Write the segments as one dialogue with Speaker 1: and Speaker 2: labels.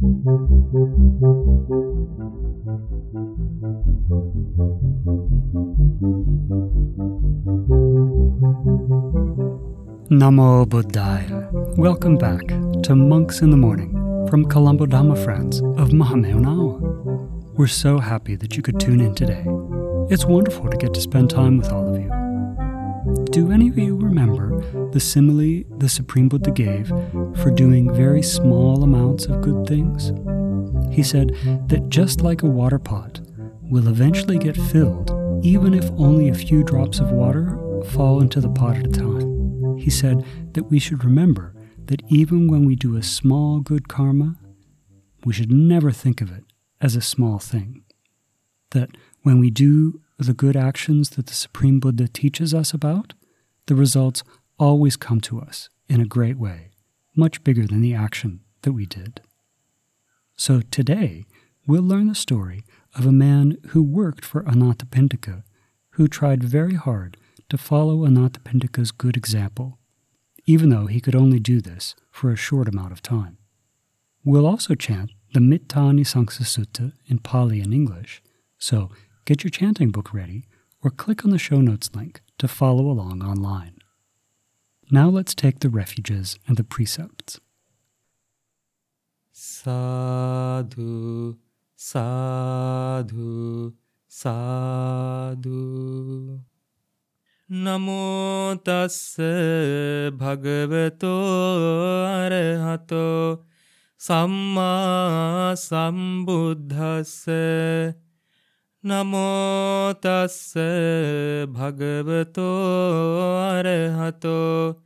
Speaker 1: Namo Buddhaya. Welcome back to Monks in the Morning from Colombo Dhamma Friends of Mahamevnawa. We're so happy that you could tune in today. It's wonderful to get to spend time with all of you. Do any of you remember the simile the Supreme Buddha gave for doing very small amounts of good things? He said that just like a water pot will eventually get filled, even if only a few drops of water fall into the pot at a time. He said that we should remember that even when we do a small good karma, we should never think of it as a small thing. That when we do the good actions that the Supreme Buddha teaches us about, the results always come to us in a great way, much bigger than the action that we did. So today, we'll learn the story of a man who worked for Anathapindika, who tried very hard to follow Anathapindika's good example, even though he could only do this for a short amount of time. We'll also chant the Mitta Nisangsa Sutta in Pali and English, so get your chanting book ready or click on the show notes link to follow along online. Now let's take the refuges and the precepts.
Speaker 2: Sadhu, sadhu, sadhu. නමෝ තස්ස භගවතෝ අරහතෝ සම්මා සම්බුද්ධස්ස නමෝ තස්ස භගවතෝ අරහතෝ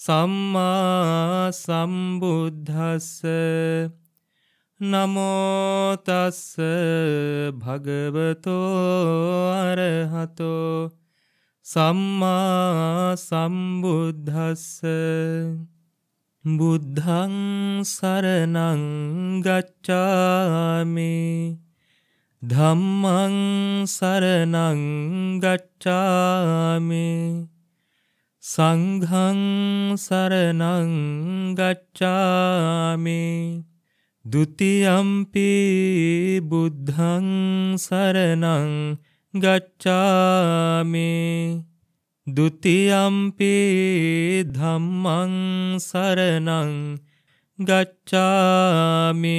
Speaker 2: සම්මා සම්බුද්ධස්ස නමෝ තස්ස භගවතෝ අරහතෝ සම්මා සම්බුද්ධස්ස බුද්ධං සරණං ගච්ඡාමි. ධම්මං සරණං ගච්ඡාමි। සංඝං සරණං ගච්ඡාමි। ဒ ුතියම්පි බුද්ධං සරණං ගච්ඡාමි। ဒ ුතියම්පි ධම්මං සරණං ගච්ඡාමි।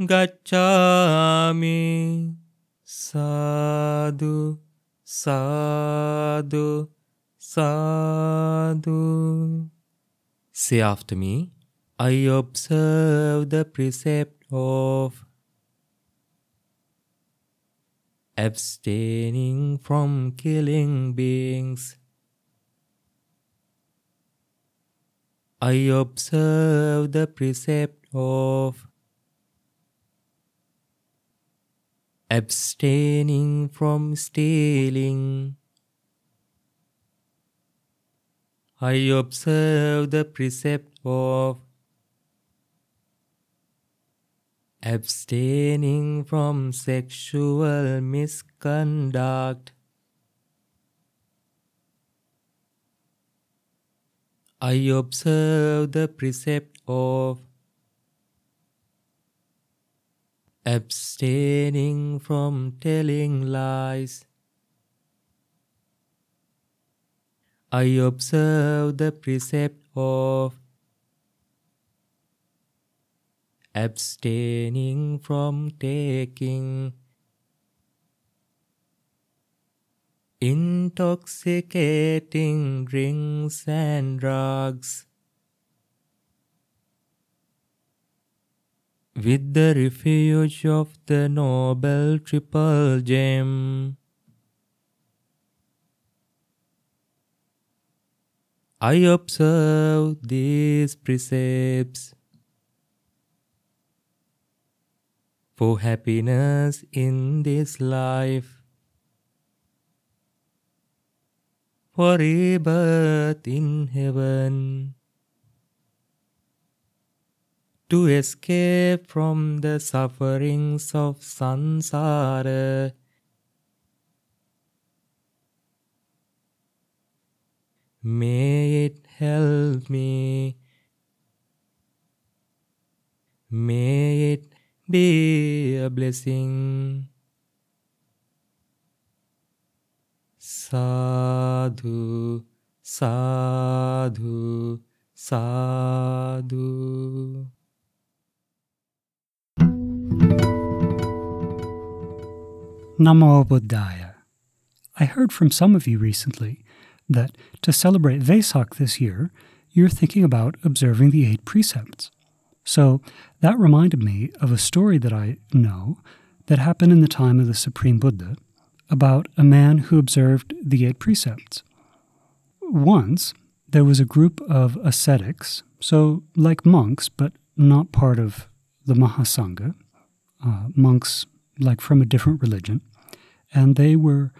Speaker 2: गच्छामि sadu sadu sadu. Say after me, I observe the precept of abstaining from killing beings. I observe the precept of abstaining from stealing. I observe the precept of abstaining from sexual misconduct. I observe the precept of abstaining from telling lies. I observe the precept of abstaining from taking intoxicating drinks and drugs. With the refuge of the Noble Triple Gem, I observe these precepts.
Speaker 3: for happiness in this life. For rebirth in heaven. To escape from the sufferings of samsara. May it help me. May it be a blessing. Sadhu, sadhu, sadhu.
Speaker 1: Namo Buddhaya. I heard from some of you recently that to celebrate Vesak this year, you're thinking about observing the eight precepts. So that reminded me of a story that I know that happened in the time of the Supreme Buddha about a man who observed the eight precepts. Once, there was a group of ascetics, so like monks, but not part of the Mahasangha, uh, monks like from a different religion, and they were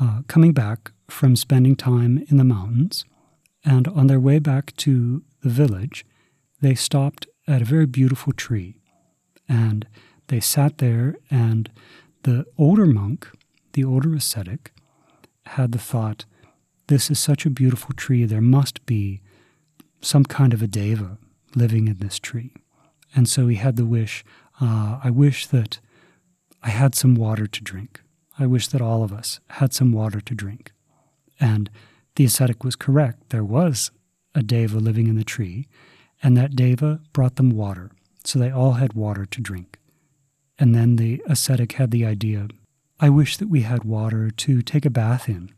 Speaker 1: uh, coming back from spending time in the mountains, and on their way back to the village, they stopped at a very beautiful tree. And they sat there, and the older monk, the older ascetic, had the thought, This is such a beautiful tree, there must be some kind of a deva living in this tree. And so he had the wish, uh, I wish that I had some water to drink. I wish that all of us had some water to drink. And the ascetic was correct. There was a deva living in the tree, and that deva brought them water, so they all had water to drink. And then the ascetic had the idea I wish that we had water to take a bath in.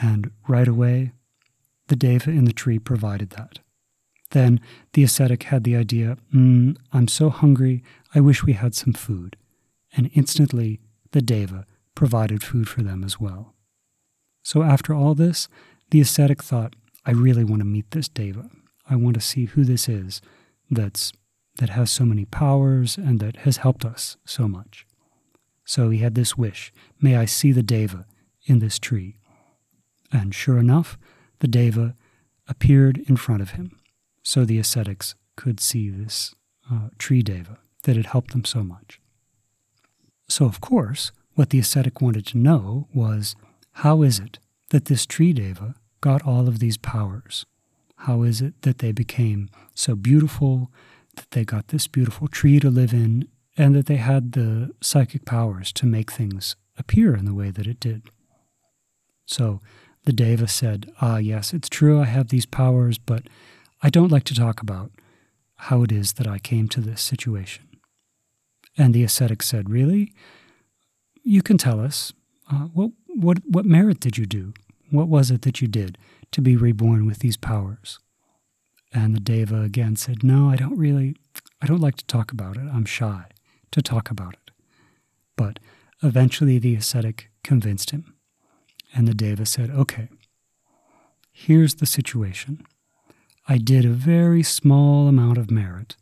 Speaker 1: And right away, the deva in the tree provided that. Then the ascetic had the idea mm, I'm so hungry, I wish we had some food. And instantly, the deva provided food for them as well. So after all this, the ascetic thought, I really want to meet this deva. I want to see who this is that's that has so many powers and that has helped us so much. So he had this wish, may I see the deva in this tree. And sure enough, the deva appeared in front of him. So the ascetics could see this uh, tree deva that had helped them so much. So, of course, what the ascetic wanted to know was how is it that this tree deva got all of these powers? How is it that they became so beautiful, that they got this beautiful tree to live in, and that they had the psychic powers to make things appear in the way that it did? So the deva said, Ah, yes, it's true, I have these powers, but I don't like to talk about how it is that I came to this situation. And the ascetic said, Really? you can tell us uh, what what what merit did you do? What was it that you did to be reborn with these powers? And the deva again said, "No, I don't really. I don't like to talk about it. I'm shy to talk about it." But eventually, the ascetic convinced him, and the deva said, "Okay. Here's the situation. I did a very small amount of merit."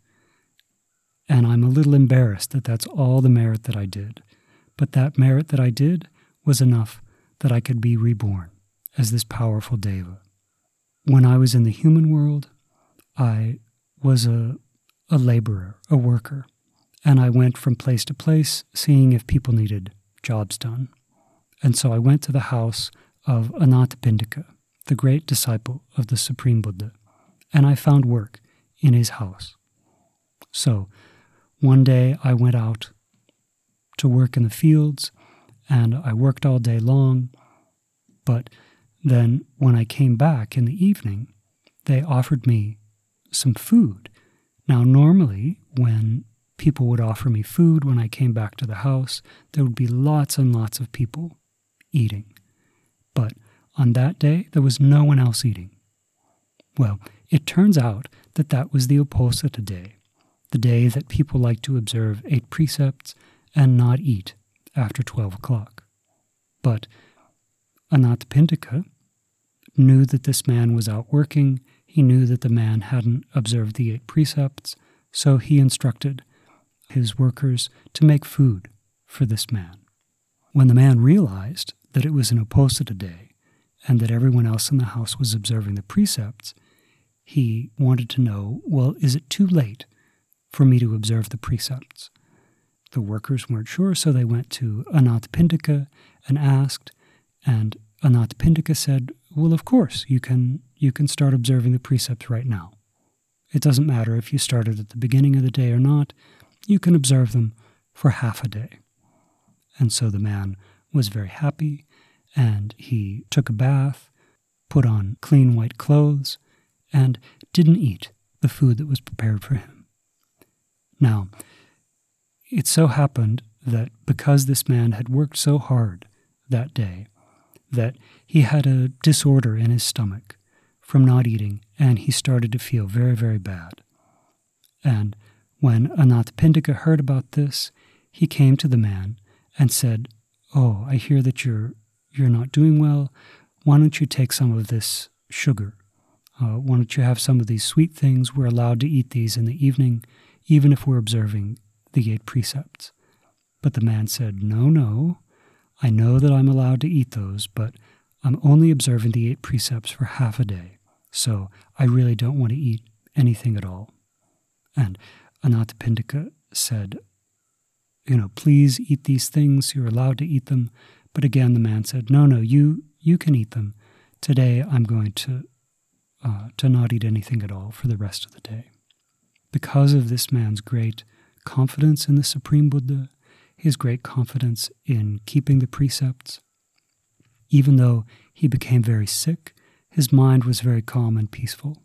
Speaker 1: And I'm a little embarrassed that that's all the merit that I did. But that merit that I did was enough that I could be reborn as this powerful deva. When I was in the human world, I was a, a laborer, a worker, and I went from place to place seeing if people needed jobs done. And so I went to the house of Anathapindika, the great disciple of the Supreme Buddha, and I found work in his house. So one day I went out to work in the fields, and I worked all day long. But then when I came back in the evening, they offered me some food. Now, normally, when people would offer me food when I came back to the house, there would be lots and lots of people eating. But on that day, there was no one else eating. Well, it turns out that that was the Uposatha day, the day that people like to observe eight precepts and not eat after 12 o'clock. But Anathapindika knew that this man was out working. He knew that the man hadn't observed the eight precepts, so he instructed his workers to make food for this man. When the man realized that it was an Uposatha day and that everyone else in the house was observing the precepts, he wanted to know well, is it too late for me to observe the precepts? The workers weren't sure, so they went to Anathapindika and asked, and Anathapindika said, Well, of course, you can, you can start observing the precepts right now. It doesn't matter if you started at the beginning of the day or not, you can observe them for half a day. And so the man was very happy, and he took a bath, put on clean white clothes, and didn't eat the food that was prepared for him. Now, it so happened that because this man had worked so hard that day, that he had a disorder in his stomach from not eating, and he started to feel very, very bad. And when Anathapindika heard about this, he came to the man and said, Oh, I hear that you're you're not doing well. Why don't you take some of this sugar? Uh, why don't you have some of these sweet things? We're allowed to eat these in the evening, even if we're observing the eight precepts. But the man said, No, no. I know that I'm allowed to eat those, but I'm only observing the eight precepts for half a day, so I really don't want to eat anything at all. And Anathapindika said, You know, please eat these things, you're allowed to eat them. But again, the man said, No, no, you, you can eat them. Today I'm going to, uh, to not eat anything at all for the rest of the day. Because of this man's great confidence in the Supreme Buddha, his great confidence in keeping the precepts. Even though he became very sick, his mind was very calm and peaceful.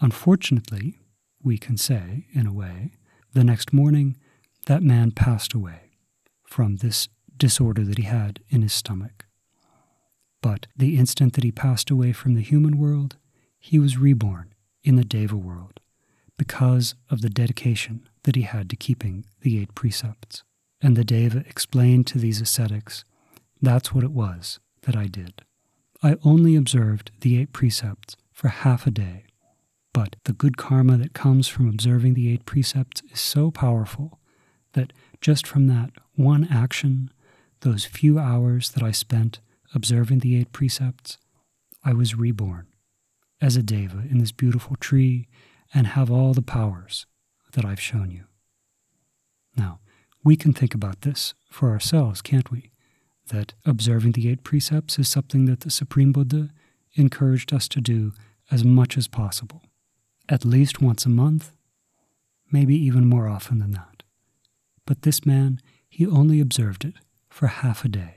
Speaker 1: Unfortunately, we can say, in a way, the next morning that man passed away from this disorder that he had in his stomach. But the instant that he passed away from the human world, he was reborn in the Deva world because of the dedication that he had to keeping the eight precepts. And the Deva explained to these ascetics, That's what it was that I did. I only observed the eight precepts for half a day, but the good karma that comes from observing the eight precepts is so powerful that just from that one action, those few hours that I spent observing the eight precepts, I was reborn as a deva in this beautiful tree and have all the powers that I've shown you. Now, we can think about this for ourselves, can't we? That observing the eight precepts is something that the Supreme Buddha encouraged us to do as much as possible, at least once a month, maybe even more often than that. But this man, he only observed it for half a day.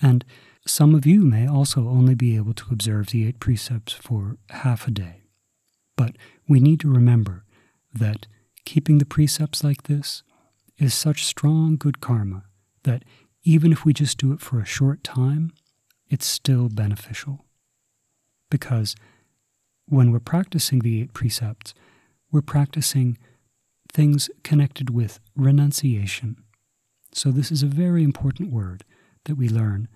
Speaker 1: And some of you may also only be able to observe the eight precepts for half a day. But we need to remember that keeping the precepts like this is such strong good karma that even if we just do it for a short time, it's still beneficial. Because when we're practicing the eight precepts, we're practicing things connected with renunciation. So, this is a very important word that we learn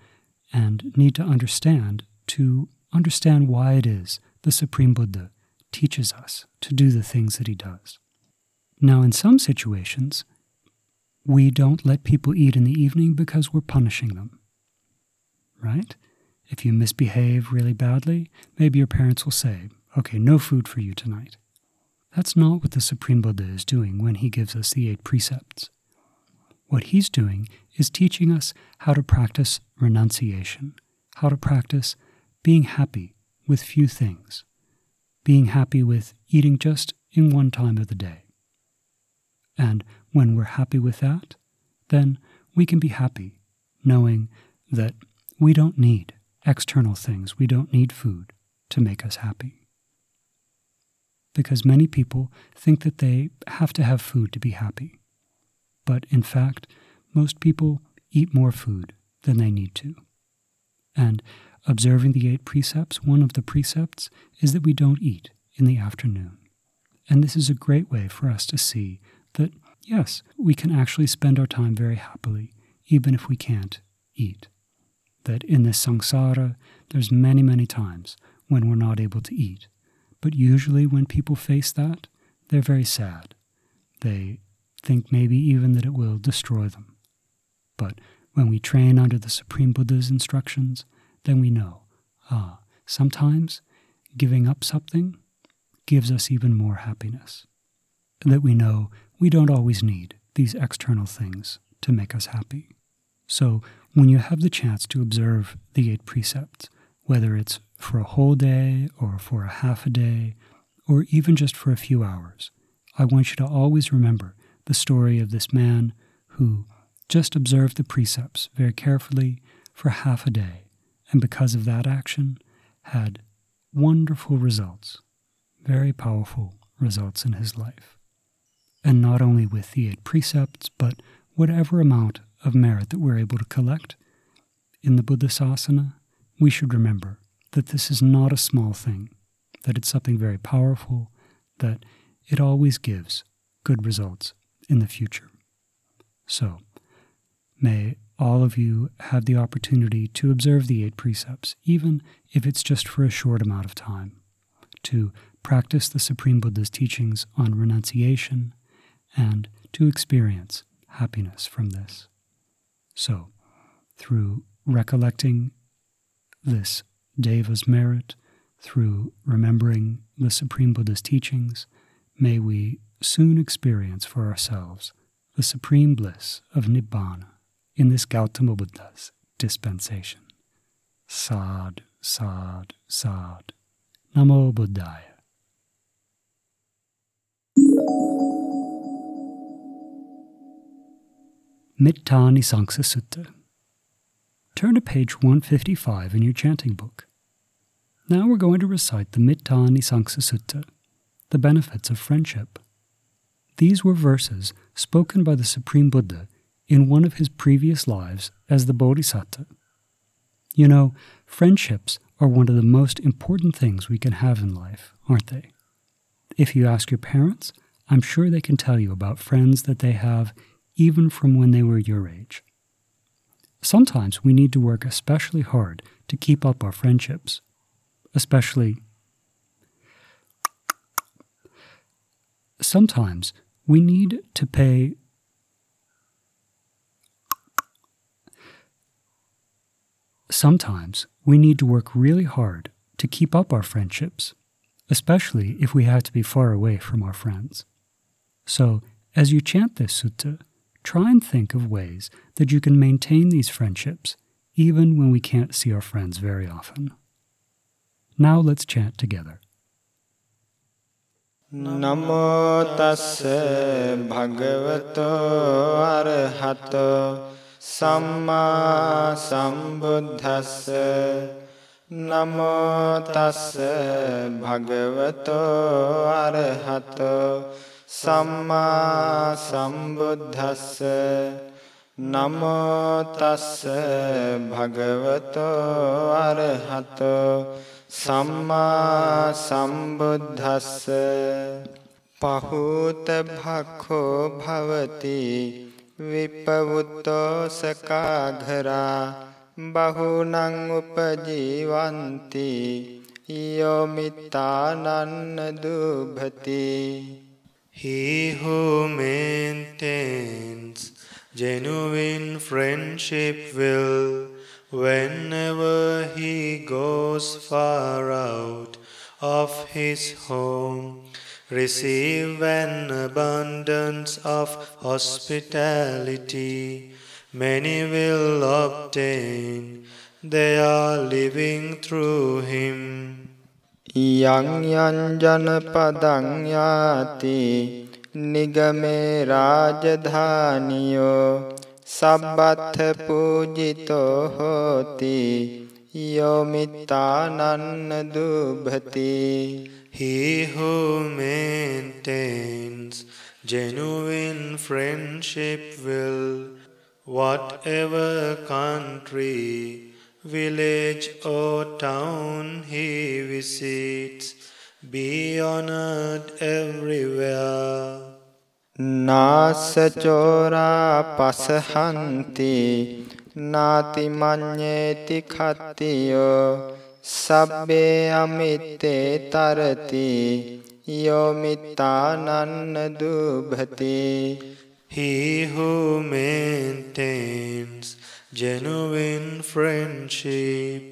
Speaker 1: and need to understand to understand why it is the Supreme Buddha teaches us to do the things that he does. Now, in some situations, we don't let people eat in the evening because we're punishing them. Right? If you misbehave really badly, maybe your parents will say, okay, no food for you tonight. That's not what the Supreme Buddha is doing when he gives us the eight precepts. What he's doing is teaching us how to practice renunciation, how to practice being happy with few things, being happy with eating just in one time of the day. And when we're happy with that, then we can be happy knowing that we don't need external things, we don't need food to make us happy. Because many people think that they have to have food to be happy. But in fact, most people eat more food than they need to. And observing the eight precepts, one of the precepts is that we don't eat in the afternoon. And this is a great way for us to see that, yes, we can actually spend our time very happily, even if we can't eat. That in this samsara, there's many, many times when we're not able to eat. But usually, when people face that, they're very sad. They think maybe even that it will destroy them. But when we train under the Supreme Buddha's instructions, then we know, ah, sometimes giving up something gives us even more happiness. That we know we don't always need these external things to make us happy. So when you have the chance to observe the eight precepts, whether it's for a whole day or for a half a day, or even just for a few hours, I want you to always remember the story of this man who just observed the precepts very carefully for half a day, and because of that action, had wonderful results, very powerful results in his life. And not only with the eight precepts, but whatever amount of merit that we're able to collect in the Buddhasasana, we should remember that this is not a small thing, that it's something very powerful, that it always gives good results in the future. So, may all of you have the opportunity to observe the eight precepts, even if it's just for a short amount of time, to practice the Supreme Buddha's teachings on renunciation, and to experience happiness from this. So, through recollecting this Deva's merit, through remembering the Supreme Buddha's teachings, may we soon experience for ourselves the supreme bliss of Nibbana in this Gautama Buddha's dispensation. Sad, sad, sad. Namo Buddhaya. Mittanissangsa Sutta. Turn to page 155 in your chanting book. Now we're going to recite the Mittanissangsa Sutta, the benefits of friendship. These were verses spoken by the Supreme Buddha in one of his previous lives as the Bodhisattva. You know, friendships are one of the most important things we can have in life, aren't they? If you ask your parents, I'm sure they can tell you about friends that they have even from when they were your age. Sometimes we need to work especially hard to keep up our friendships, especially. Sometimes we need to pay Sometimes we need to work really hard to keep up our friendships, especially if we have to be far away from our friends. So, as you chant this sutta, try and think of ways that you can maintain these friendships even when we can't see our friends very often. Now let's chant together.
Speaker 4: Namo tasse bhagavato arahato සම්මා සම්බුද්දස්ස නමෝ තස්ස භගවතෝ අරහතෝ සම්මා සම්බුද්දස්ස නමෝ තස්ස භගවතෝ අරහතෝ සම්මා සම්බුද්දස්ස පහූත භක්ඛෝ භවති विपवुतोषका घरा बहूनामुपजीवन्ति यो मितानन्दुभति
Speaker 3: He who maintains genuine friendship will, whenever he goes far out of his home, receive an abundance of hospitality. Many will obtain, they are living through him.
Speaker 4: යං යං ජනපදං යාති නිගමේ රාජධානියෝ සබ්බත්ථ පූජිතෝ හෝති යෝමිතානන්න දුභති
Speaker 3: He who maintains genuine friendship will, whatever country, village or town he visits, be honored everywhere.
Speaker 4: නාසචෝරා පසහන්ති නාතිමඤ්ඤේති කත්තියෝ සබ්බේ අමිත්තේ තරති යෝමිතානන්න දුභති
Speaker 3: He who maintains genuine friendship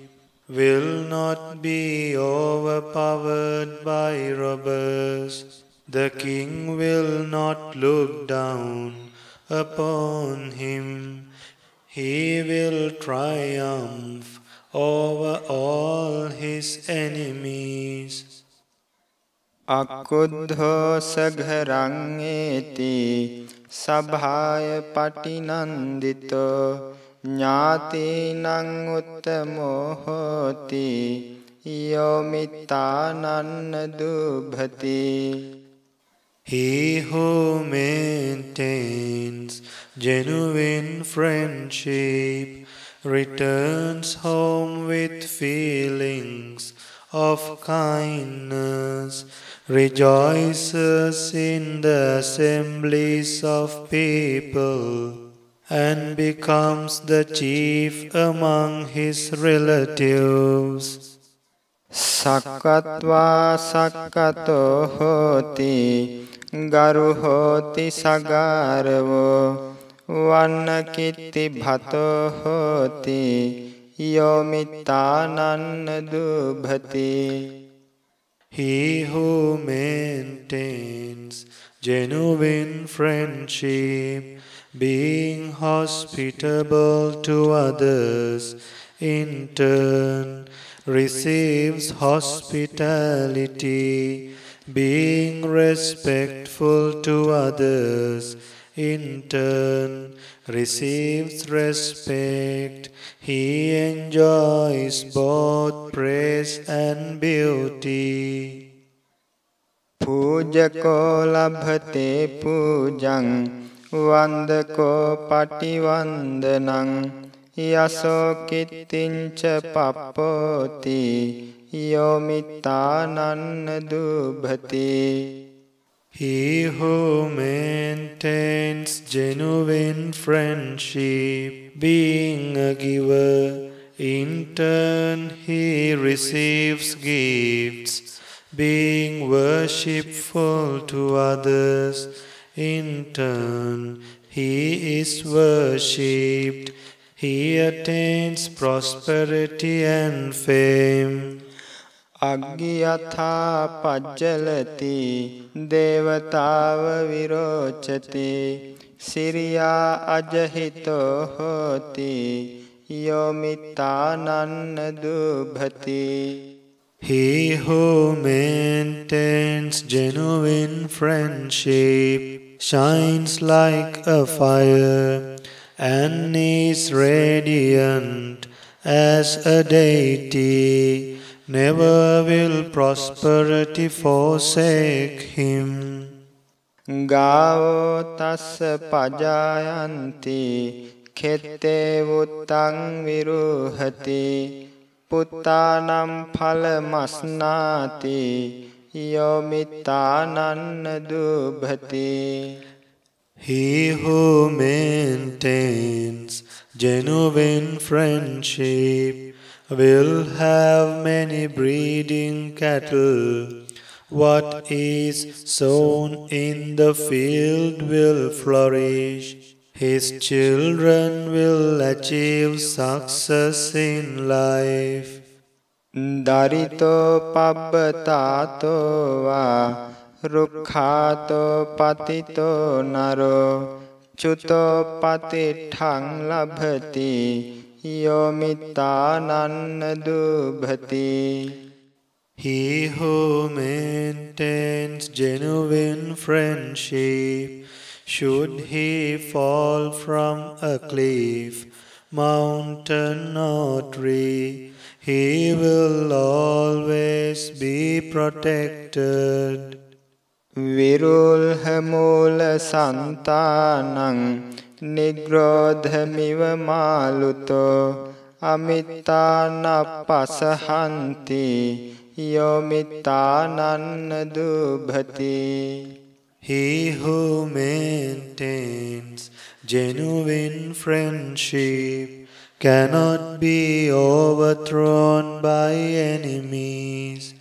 Speaker 3: will not be overpowered by robbers. The king will not look down upon him. He will triumph over all his enemies.
Speaker 4: අක්කුද්ධෝ සඝරංඒති සභාය පටිනන්දිතෝ ඥාතිනං උත්තමෝහෝති යෝමිතානන්න දුභති
Speaker 3: He who maintains genuine friendship returns home with feelings of kindness rejoices in the assemblies of people and becomes the chief among his relatives.
Speaker 4: සක්කත්වා සක්කතෝ හෝති ගරු හෝති සගාරවෝ වන්නකිත්ති භතෝ හෝති යෝමිතානන්න දුභති
Speaker 3: He who maintains genuine friendship, being hospitable to others, in turn receives hospitality, being respectful to others, in turn receives respect. He enjoys both praise and beauty.
Speaker 4: පූජකෝ ලබ්හතේ පූජං වන්දකෝ පටිවන්දනං. යසෝ කිත්තිංච පප්පෝති යෝමිතානන්න දුභති
Speaker 3: He who maintains genuine friendship, being a giver, in turn he receives gifts, being worshipful to others, in turn he is worshipped, he attains prosperity and fame.
Speaker 4: अज्ञथा पज्जलति देवताव विरोचते सिरिया अजहितो होति यो मितानन्दुभति
Speaker 3: He who maintains genuine friendship shines like a fire and is radiant as a deity. Never will prosperity forsake him.
Speaker 4: ගාවෝ තස්ස පජායන්ති කෙත්තේ වුත්තං විරුහති පුත්තානම් ඵලමස්නාති යෝමිතානන්න දුභති
Speaker 3: He who maintains genuine friendship will have many breeding cattle. What is sown in the field will flourish. His children will achieve success in life.
Speaker 4: Darito pabbato va rukhato patito naro chuto patitthaṃ labhati Yomitanandubhati.
Speaker 3: He who maintains genuine friendship, should he fall from a cliff, mountain or tree, he will always be protected.
Speaker 4: Virulhamula Santanam නිග්‍රෝධමිව මාලුතෝ අමිත්තාන පසහන්ති යෝමිත්තානන්න දුභති
Speaker 3: He who maintains genuine friendship cannot be overthrown by enemies.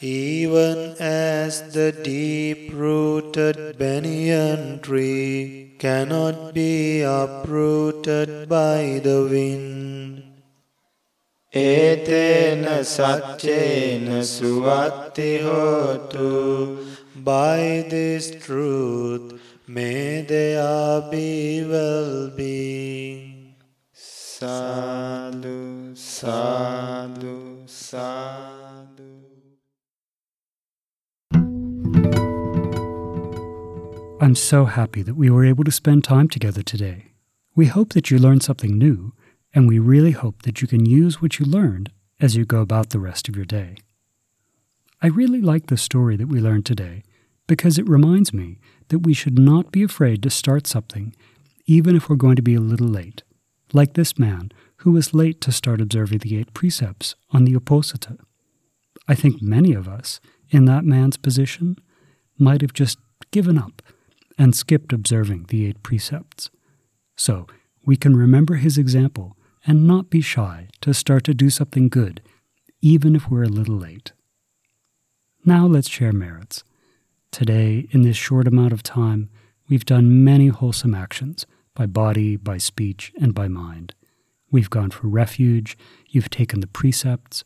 Speaker 5: even as the deep rooted banyan tree cannot be uprooted by the wind.
Speaker 4: Etena satchena suvatti hotu.
Speaker 5: By this truth may there be well-being.
Speaker 4: Sadhu, sadhu, sadhu.
Speaker 1: I'm so happy that we were able to spend time together today. We hope that you learned something new, and we really hope that you can use what you learned as you go about the rest of your day. I really like the story that we learned today because it reminds me that we should not be afraid to start something, even if we're going to be a little late, like this man who was late to start observing the eight precepts on the Uposatha. I think many of us, in that man's position, might have just given up and skipped observing the eight precepts. So we can remember his example and not be shy to start to do something good, even if we're a little late. Now let's share merits. Today, in this short amount of time, we've done many wholesome actions by body, by speech, and by mind. We've gone for refuge, you've taken the precepts,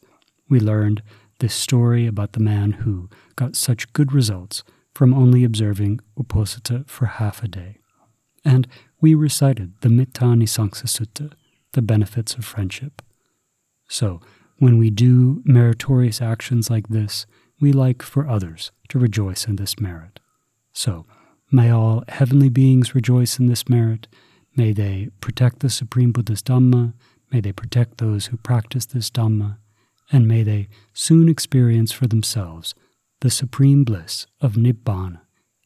Speaker 1: we learned this story about the man who got such good results from only observing Uposatha for half a day. And we recited the Mittani Sangsa Sutta, the benefits of friendship. So, when we do meritorious actions like this, we like for others to rejoice in this merit. So, may all heavenly beings rejoice in this merit. May they protect the Supreme Buddha's Dhamma. May they protect those who practice this Dhamma. And may they soon experience for themselves the supreme bliss of Nibbana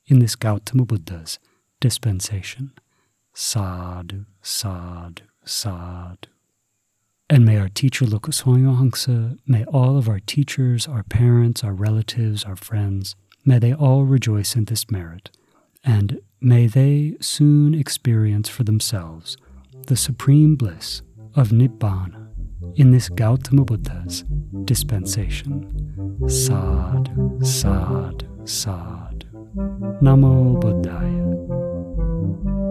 Speaker 1: in this Gautama Buddha's dispensation. Sadhu, sadhu, sadhu. And may our teacher Loku Swaminwahanse, may all of our teachers, our parents, our relatives, our friends, may they all rejoice in this merit, and may they soon experience for themselves the supreme bliss of Nibbana in this Gautama Buddha's dispensation. Sadhu, sadhu, sadhu. Namo Buddhaya.